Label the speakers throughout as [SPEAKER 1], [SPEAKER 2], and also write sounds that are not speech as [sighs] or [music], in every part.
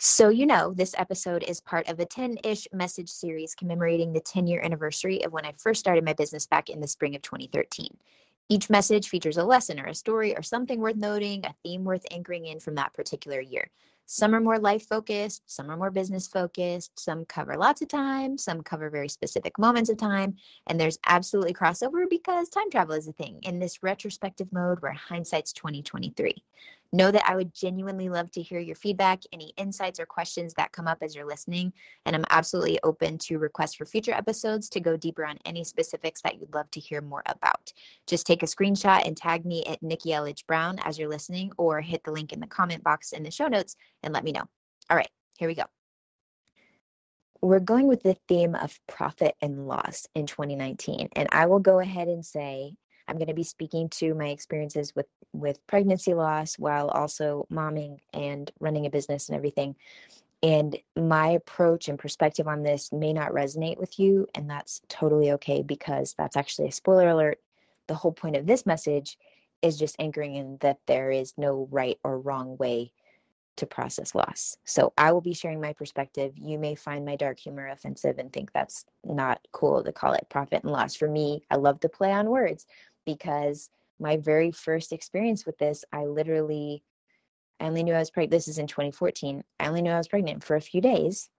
[SPEAKER 1] So, you know, this episode is part of a 10 ish message series commemorating the 10 year anniversary of when I first started my business back in the spring of 2013. Each message features a lesson or a story or something worth noting, a theme worth anchoring in from that particular year. Some are more life focused, some are more business focused, some cover lots of time, some cover very specific moments of time, and there's absolutely crossover because time travel is a thing in this retrospective mode where hindsight's 2023. Know that I would genuinely love to hear your feedback, any insights or questions that come up as you're listening. And I'm absolutely open to requests for future episodes to go deeper on any specifics that you'd love to hear more about. Just take a screenshot and tag me at Nikki Elledge Brown as you're listening, or hit the link in the comment box in the show notes and let me know. All right, here we go. We're going with the theme of profit and loss in 2019. And I will go ahead and say I'm going to be speaking to my experiences with with pregnancy loss while also momming and running a business and everything. And my approach and perspective on this may not resonate with you, and that's totally okay because that's actually a spoiler alert. The whole point of this message is just anchoring in that there is no right or wrong way to process loss. So I will be sharing my perspective. You may find my dark humor offensive and think that's not cool to call it profit and loss. For me, I love to play on words because my very first experience with this, I literally, I only knew I was pregnant. This is in 2014. I only knew I was pregnant for a few days,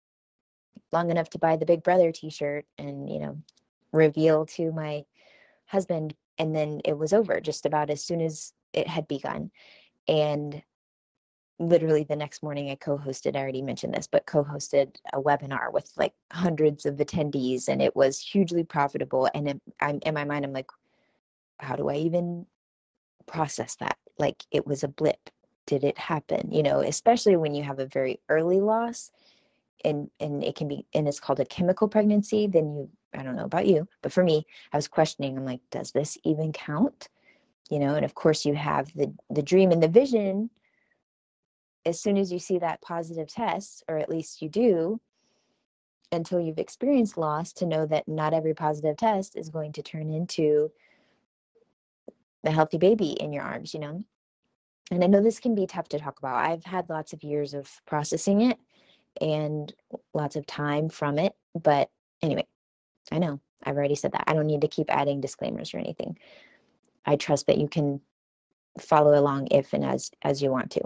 [SPEAKER 1] long enough to buy the Big Brother T-shirt and you know, reveal to my husband, and then it was over just about as soon as it had begun, and literally the next morning i co-hosted i already mentioned this but co-hosted a webinar with like hundreds of attendees and it was hugely profitable and in, I'm, in my mind i'm like how do I even process that? Like it was a blip. Did it happen? You know, especially when you have a very early loss and and it can be and it's called a chemical pregnancy, then you I don't know about you, but for me, I was questioning, I'm like, does this even count? You know, and of course you have the the dream and the vision as soon as you see that positive test, or at least you do, until you've experienced loss to know that not every positive test is going to turn into the healthy baby in your arms, you know? And I know this can be tough to talk about. I've had lots of years of processing it and lots of time from it. But anyway, I know I've already said that. I don't need to keep adding disclaimers or anything. I trust that you can follow along if and as as you want to.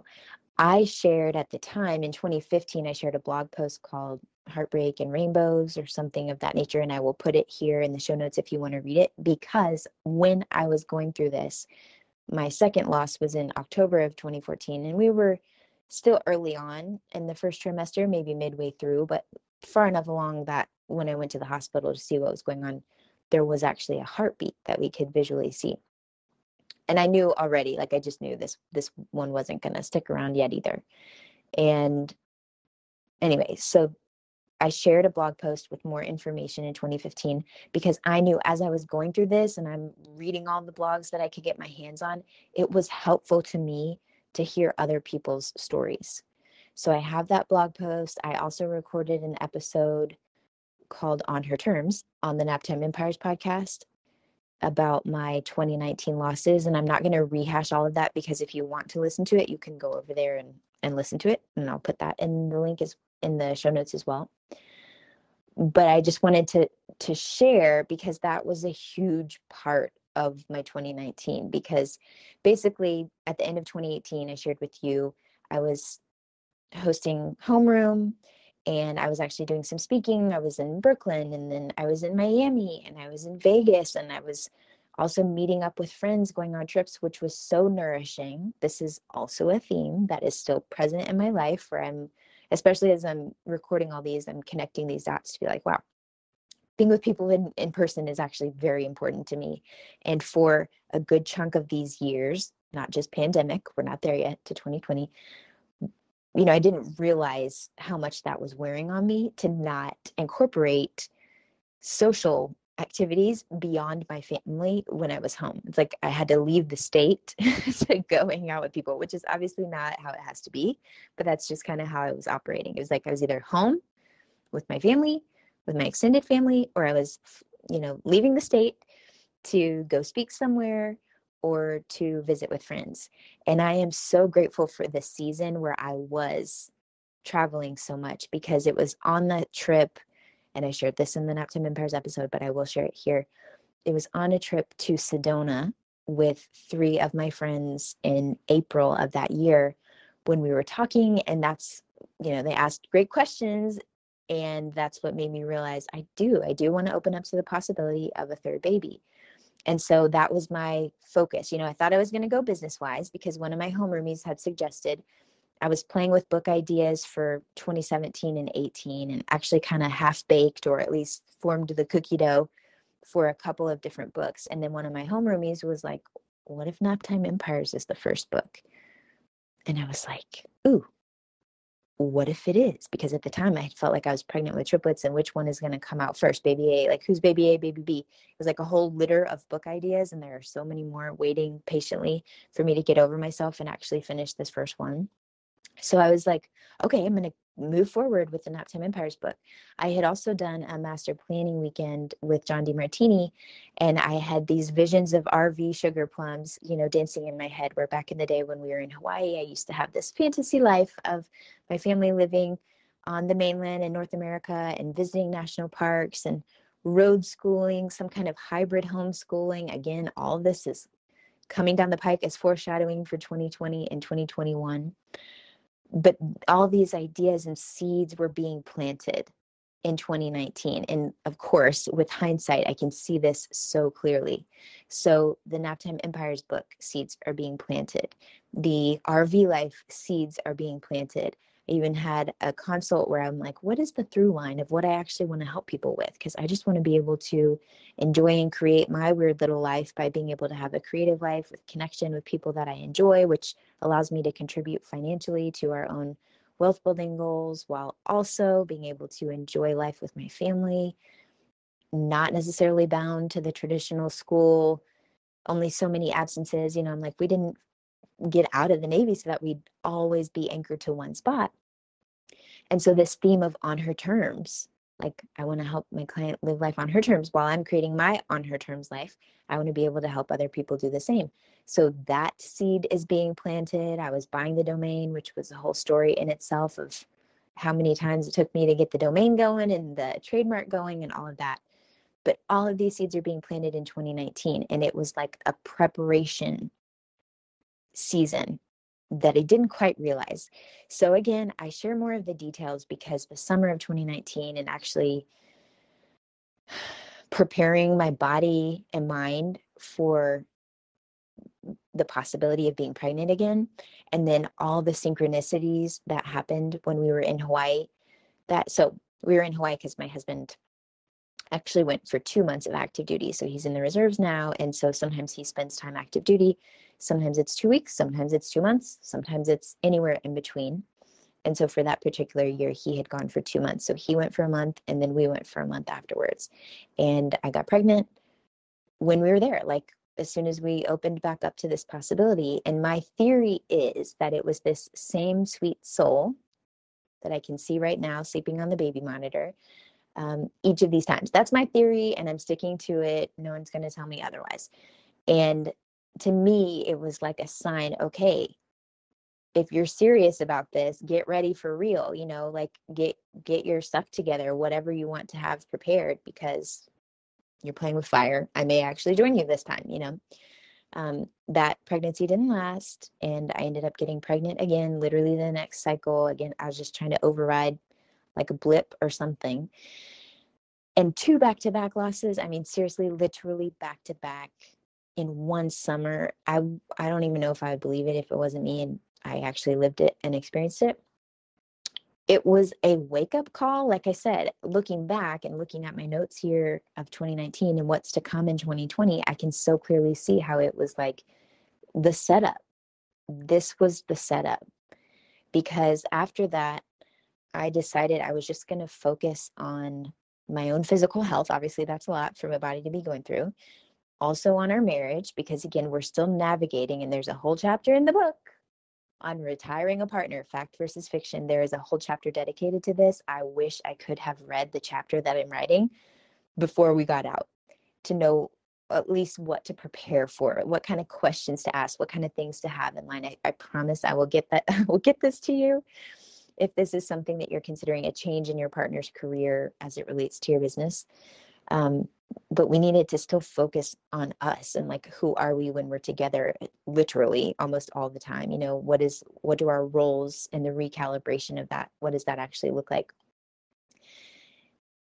[SPEAKER 1] I shared at the time in 2015, I shared a blog post called Heartbreak and Rainbows or something of that nature. And I will put it here in the show notes if you want to read it. Because when I was going through this, my second loss was in October of 2014. And we were still early on in the first trimester, maybe midway through, but far enough along that when I went to the hospital to see what was going on, there was actually a heartbeat that we could visually see and I knew already, like I just knew this this one wasn't going to stick around yet either. And anyway, so I shared a blog post with more information in 2015 because I knew as I was going through this and I'm reading all the blogs that I could get my hands on, it was helpful to me to hear other people's stories. So I have that blog post. I also recorded an episode called On Her Terms on the Naptime Empires podcast about my 2019 losses and i'm not going to rehash all of that because if you want to listen to it you can go over there and, and listen to it and i'll put that in the link is in the show notes as well but i just wanted to to share because that was a huge part of my 2019 because basically at the end of 2018 i shared with you i was hosting homeroom and I was actually doing some speaking. I was in Brooklyn and then I was in Miami and I was in Vegas and I was also meeting up with friends going on trips, which was so nourishing. This is also a theme that is still present in my life where I'm, especially as I'm recording all these, I'm connecting these dots to be like, wow, being with people in, in person is actually very important to me. And for a good chunk of these years, not just pandemic, we're not there yet to 2020, you know, I didn't realize how much that was wearing on me to not incorporate social activities beyond my family when I was home. It's like I had to leave the state [laughs] to go hang out with people, which is obviously not how it has to be, but that's just kind of how I was operating. It was like I was either home with my family, with my extended family, or I was, you know, leaving the state to go speak somewhere or to visit with friends. And I am so grateful for the season where I was traveling so much because it was on that trip, and I shared this in the Naptime Empires episode, but I will share it here. It was on a trip to Sedona with three of my friends in April of that year when we were talking, and that's you know they asked great questions and that's what made me realize i do i do want to open up to the possibility of a third baby and so that was my focus you know i thought i was going to go business wise because one of my homeroomies had suggested i was playing with book ideas for 2017 and 18 and actually kind of half baked or at least formed the cookie dough for a couple of different books and then one of my homeroomies was like what if naptime empires is the first book and i was like ooh what if it is? Because at the time I felt like I was pregnant with triplets and which one is going to come out first? Baby A, like who's baby A, baby B? It was like a whole litter of book ideas, and there are so many more waiting patiently for me to get over myself and actually finish this first one. So I was like, okay, I'm going to move forward with the Naptime Empires book. I had also done a master planning weekend with John Demartini, and I had these visions of RV sugar plums, you know, dancing in my head. Where back in the day when we were in Hawaii, I used to have this fantasy life of my family living on the mainland in North America and visiting national parks and road schooling, some kind of hybrid homeschooling. Again, all this is coming down the pike as foreshadowing for 2020 and 2021 but all these ideas and seeds were being planted in 2019 and of course with hindsight i can see this so clearly. So the naptime empires book seeds are being planted. The rv life seeds are being planted even had a consult where I'm like, what is the through line of what I actually want to help people with? Because I just want to be able to enjoy and create my weird little life by being able to have a creative life with connection with people that I enjoy, which allows me to contribute financially to our own wealth building goals while also being able to enjoy life with my family, not necessarily bound to the traditional school, only so many absences. You know, I'm like, we didn't get out of the Navy so that we'd always be anchored to one spot. And so, this theme of on her terms, like I want to help my client live life on her terms while I'm creating my on her terms life, I want to be able to help other people do the same. So, that seed is being planted. I was buying the domain, which was a whole story in itself of how many times it took me to get the domain going and the trademark going and all of that. But all of these seeds are being planted in 2019. And it was like a preparation season that I didn't quite realize. So, again, I share more of the details because the summer of 2019 and actually preparing my body and mind for the possibility of being pregnant again, and then all the synchronicities that happened when we were in Hawaii. That so we were in Hawaii because my husband actually went for two months of active duty. So he's in the reserves now. And so sometimes he spends time active duty. Sometimes it's two weeks, sometimes it's two months, sometimes it's anywhere in between. And so for that particular year, he had gone for two months. So he went for a month and then we went for a month afterwards. And I got pregnant when we were there, like as soon as we opened back up to this possibility. And my theory is that it was this same sweet soul that I can see right now sleeping on the baby monitor um, each of these times. That's my theory, and I'm sticking to it. No one's going to tell me otherwise. And to me, it was like a sign okay, if you're serious about this, get ready for real, you know, like get get your stuff together, whatever you want to have prepared because you're playing with fire. I may actually join you this time, you know. Um, that pregnancy didn't last and I ended up getting pregnant again, literally the next cycle. Again, I was just trying to override like a blip or something. And two back to back losses. I mean, seriously, literally back to back in one summer. I I don't even know if I would believe it if it wasn't me and I actually lived it and experienced it. It was a wake up call. Like I said, looking back and looking at my notes here of 2019 and what's to come in 2020, I can so clearly see how it was like the setup. This was the setup. Because after that, I decided I was just going to focus on my own physical health. Obviously, that's a lot for my body to be going through. Also, on our marriage, because again, we're still navigating, and there's a whole chapter in the book on retiring a partner, fact versus fiction. There is a whole chapter dedicated to this. I wish I could have read the chapter that I'm writing before we got out to know at least what to prepare for, what kind of questions to ask, what kind of things to have in line. I, I promise I will get that, [laughs] I will get this to you if this is something that you're considering a change in your partner's career as it relates to your business. Um, but we needed to still focus on us and like who are we when we're together literally almost all the time you know what is what do our roles and the recalibration of that what does that actually look like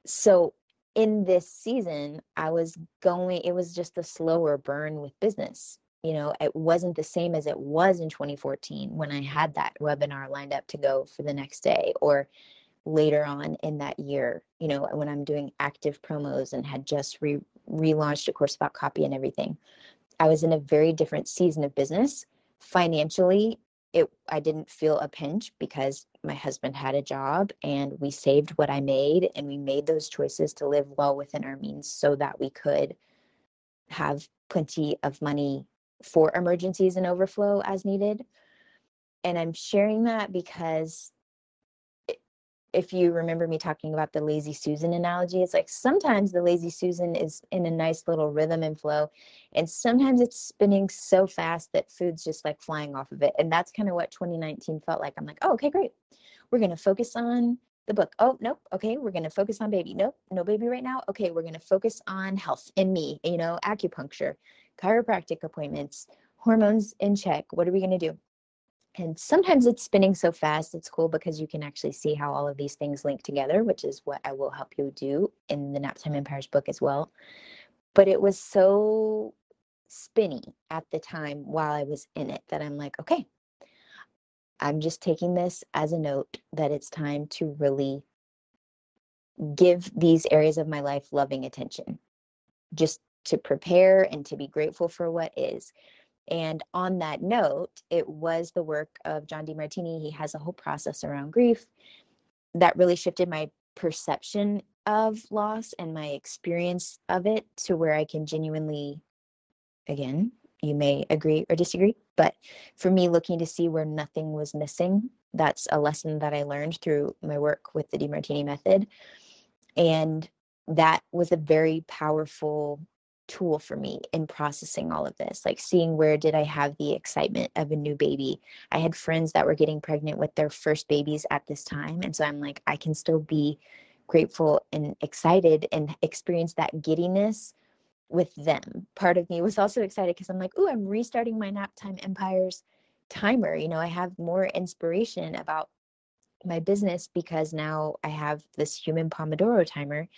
[SPEAKER 1] so in this season i was going it was just a slower burn with business you know it wasn't the same as it was in 2014 when i had that webinar lined up to go for the next day or later on in that year, you know, when I'm doing active promos and had just re- relaunched a course about copy and everything. I was in a very different season of business. Financially, it I didn't feel a pinch because my husband had a job and we saved what I made and we made those choices to live well within our means so that we could have plenty of money for emergencies and overflow as needed. And I'm sharing that because if you remember me talking about the lazy Susan analogy, it's like sometimes the lazy Susan is in a nice little rhythm and flow, and sometimes it's spinning so fast that food's just like flying off of it. And that's kind of what 2019 felt like. I'm like, oh, okay, great. We're going to focus on the book. Oh, nope. Okay, we're going to focus on baby. Nope, no baby right now. Okay, we're going to focus on health and me, you know, acupuncture, chiropractic appointments, hormones in check. What are we going to do? and sometimes it's spinning so fast it's cool because you can actually see how all of these things link together which is what i will help you do in the naptime empires book as well but it was so spinny at the time while i was in it that i'm like okay i'm just taking this as a note that it's time to really give these areas of my life loving attention just to prepare and to be grateful for what is and on that note, it was the work of John Demartini. He has a whole process around grief that really shifted my perception of loss and my experience of it to where I can genuinely, again, you may agree or disagree, but for me, looking to see where nothing was missing, that's a lesson that I learned through my work with the Demartini method. And that was a very powerful tool for me in processing all of this like seeing where did i have the excitement of a new baby. I had friends that were getting pregnant with their first babies at this time and so i'm like i can still be grateful and excited and experience that giddiness with them. Part of me was also excited because i'm like oh i'm restarting my nap time empires timer. You know i have more inspiration about my business because now i have this human pomodoro timer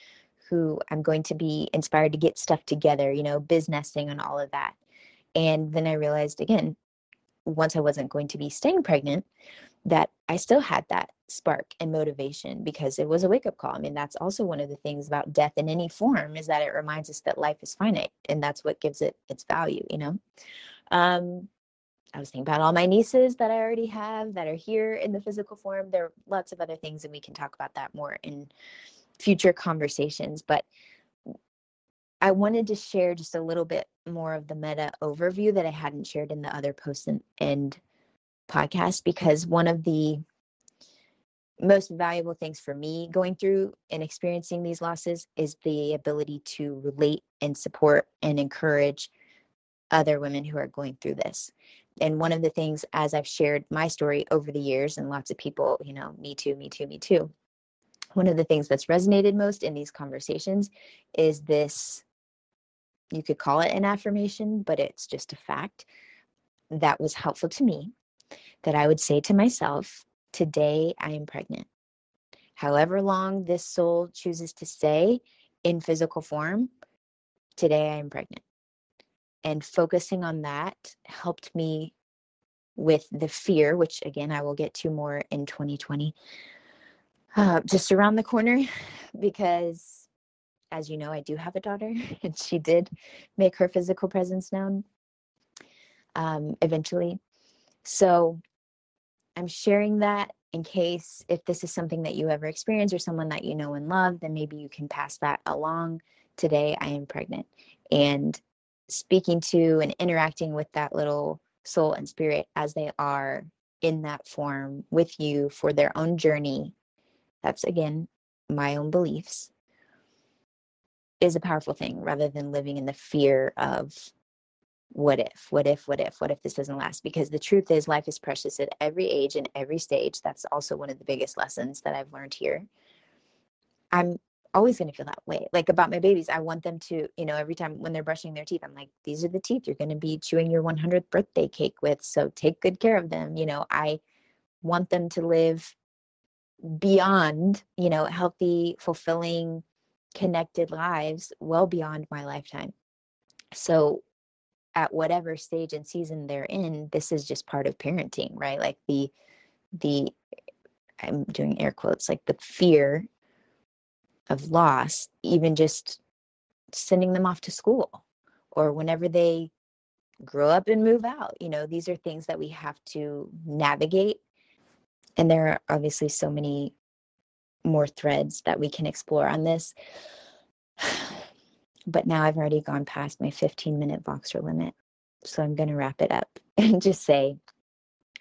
[SPEAKER 1] who I'm going to be inspired to get stuff together, you know, businessing and all of that. And then I realized again, once I wasn't going to be staying pregnant, that I still had that spark and motivation because it was a wake up call. I mean, that's also one of the things about death in any form is that it reminds us that life is finite and that's what gives it its value, you know? Um, I was thinking about all my nieces that I already have that are here in the physical form. There are lots of other things, and we can talk about that more in future conversations. But I wanted to share just a little bit more of the meta overview that I hadn't shared in the other posts and, and podcast because one of the most valuable things for me going through and experiencing these losses is the ability to relate and support and encourage other women who are going through this. And one of the things, as I've shared my story over the years, and lots of people, you know, me too, me too, me too, one of the things that's resonated most in these conversations is this you could call it an affirmation, but it's just a fact that was helpful to me that I would say to myself, Today I am pregnant. However long this soul chooses to stay in physical form, today I am pregnant. And focusing on that helped me with the fear, which again I will get to more in 2020, uh, just around the corner because as you know i do have a daughter [laughs] and she did make her physical presence known um, eventually. So i'm sharing that in case if this is something that you ever experience or someone that you know and love then maybe you can pass that along. Today i am pregnant and speaking to and interacting with that little soul and spirit as they are in that form with you for their own journey that's again my own beliefs, is a powerful thing rather than living in the fear of what if, what if, what if, what if this doesn't last? Because the truth is, life is precious at every age and every stage. That's also one of the biggest lessons that I've learned here. I'm always going to feel that way. Like about my babies, I want them to, you know, every time when they're brushing their teeth, I'm like, these are the teeth you're going to be chewing your 100th birthday cake with. So take good care of them. You know, I want them to live beyond, you know, healthy, fulfilling, connected lives well beyond my lifetime. So at whatever stage and season they're in, this is just part of parenting, right? Like the the I'm doing air quotes, like the fear of loss, even just sending them off to school or whenever they grow up and move out. You know, these are things that we have to navigate. And there are obviously so many more threads that we can explore on this. [sighs] But now I've already gone past my 15 minute Voxer limit. So I'm going to wrap it up [laughs] and just say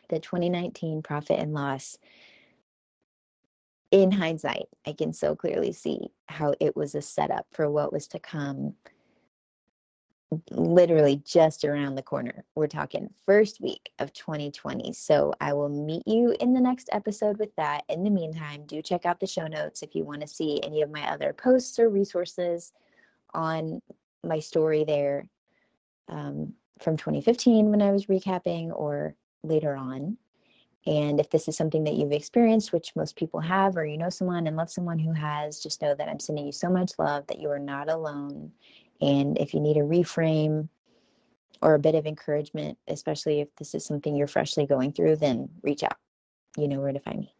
[SPEAKER 1] the 2019 profit and loss in hindsight, I can so clearly see how it was a setup for what was to come literally just around the corner. We're talking first week of 2020. So I will meet you in the next episode with that. In the meantime, do check out the show notes if you want to see any of my other posts or resources on my story there um, from 2015 when I was recapping or later on. And if this is something that you've experienced, which most people have, or you know someone and love someone who has, just know that I'm sending you so much love that you are not alone. And if you need a reframe or a bit of encouragement, especially if this is something you're freshly going through, then reach out. You know where to find me.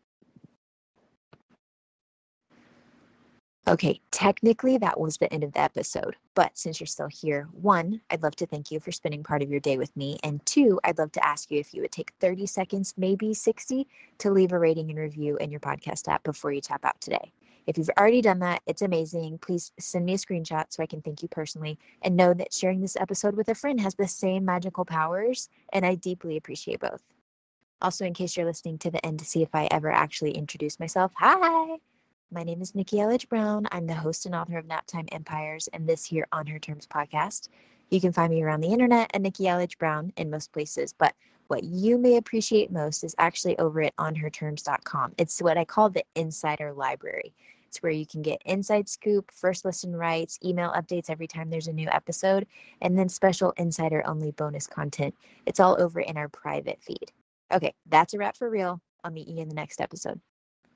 [SPEAKER 1] Okay, technically that was the end of the episode, but since you're still here, one, I'd love to thank you for spending part of your day with me, and two, I'd love to ask you if you would take 30 seconds, maybe 60, to leave a rating and review in your podcast app before you tap out today. If you've already done that, it's amazing. Please send me a screenshot so I can thank you personally and know that sharing this episode with a friend has the same magical powers, and I deeply appreciate both. Also, in case you're listening to the end to see if I ever actually introduce myself, hi! My name is Nikki Elledge Brown. I'm the host and author of Naptime Empires and this here On Her Terms podcast. You can find me around the internet at Nikki Elledge Brown in most places, but what you may appreciate most is actually over at onherterms.com. It's what I call the insider library. Where you can get inside scoop, first listen rights, email updates every time there's a new episode, and then special insider only bonus content. It's all over in our private feed. Okay, that's a wrap for real. I'll meet you in the next episode.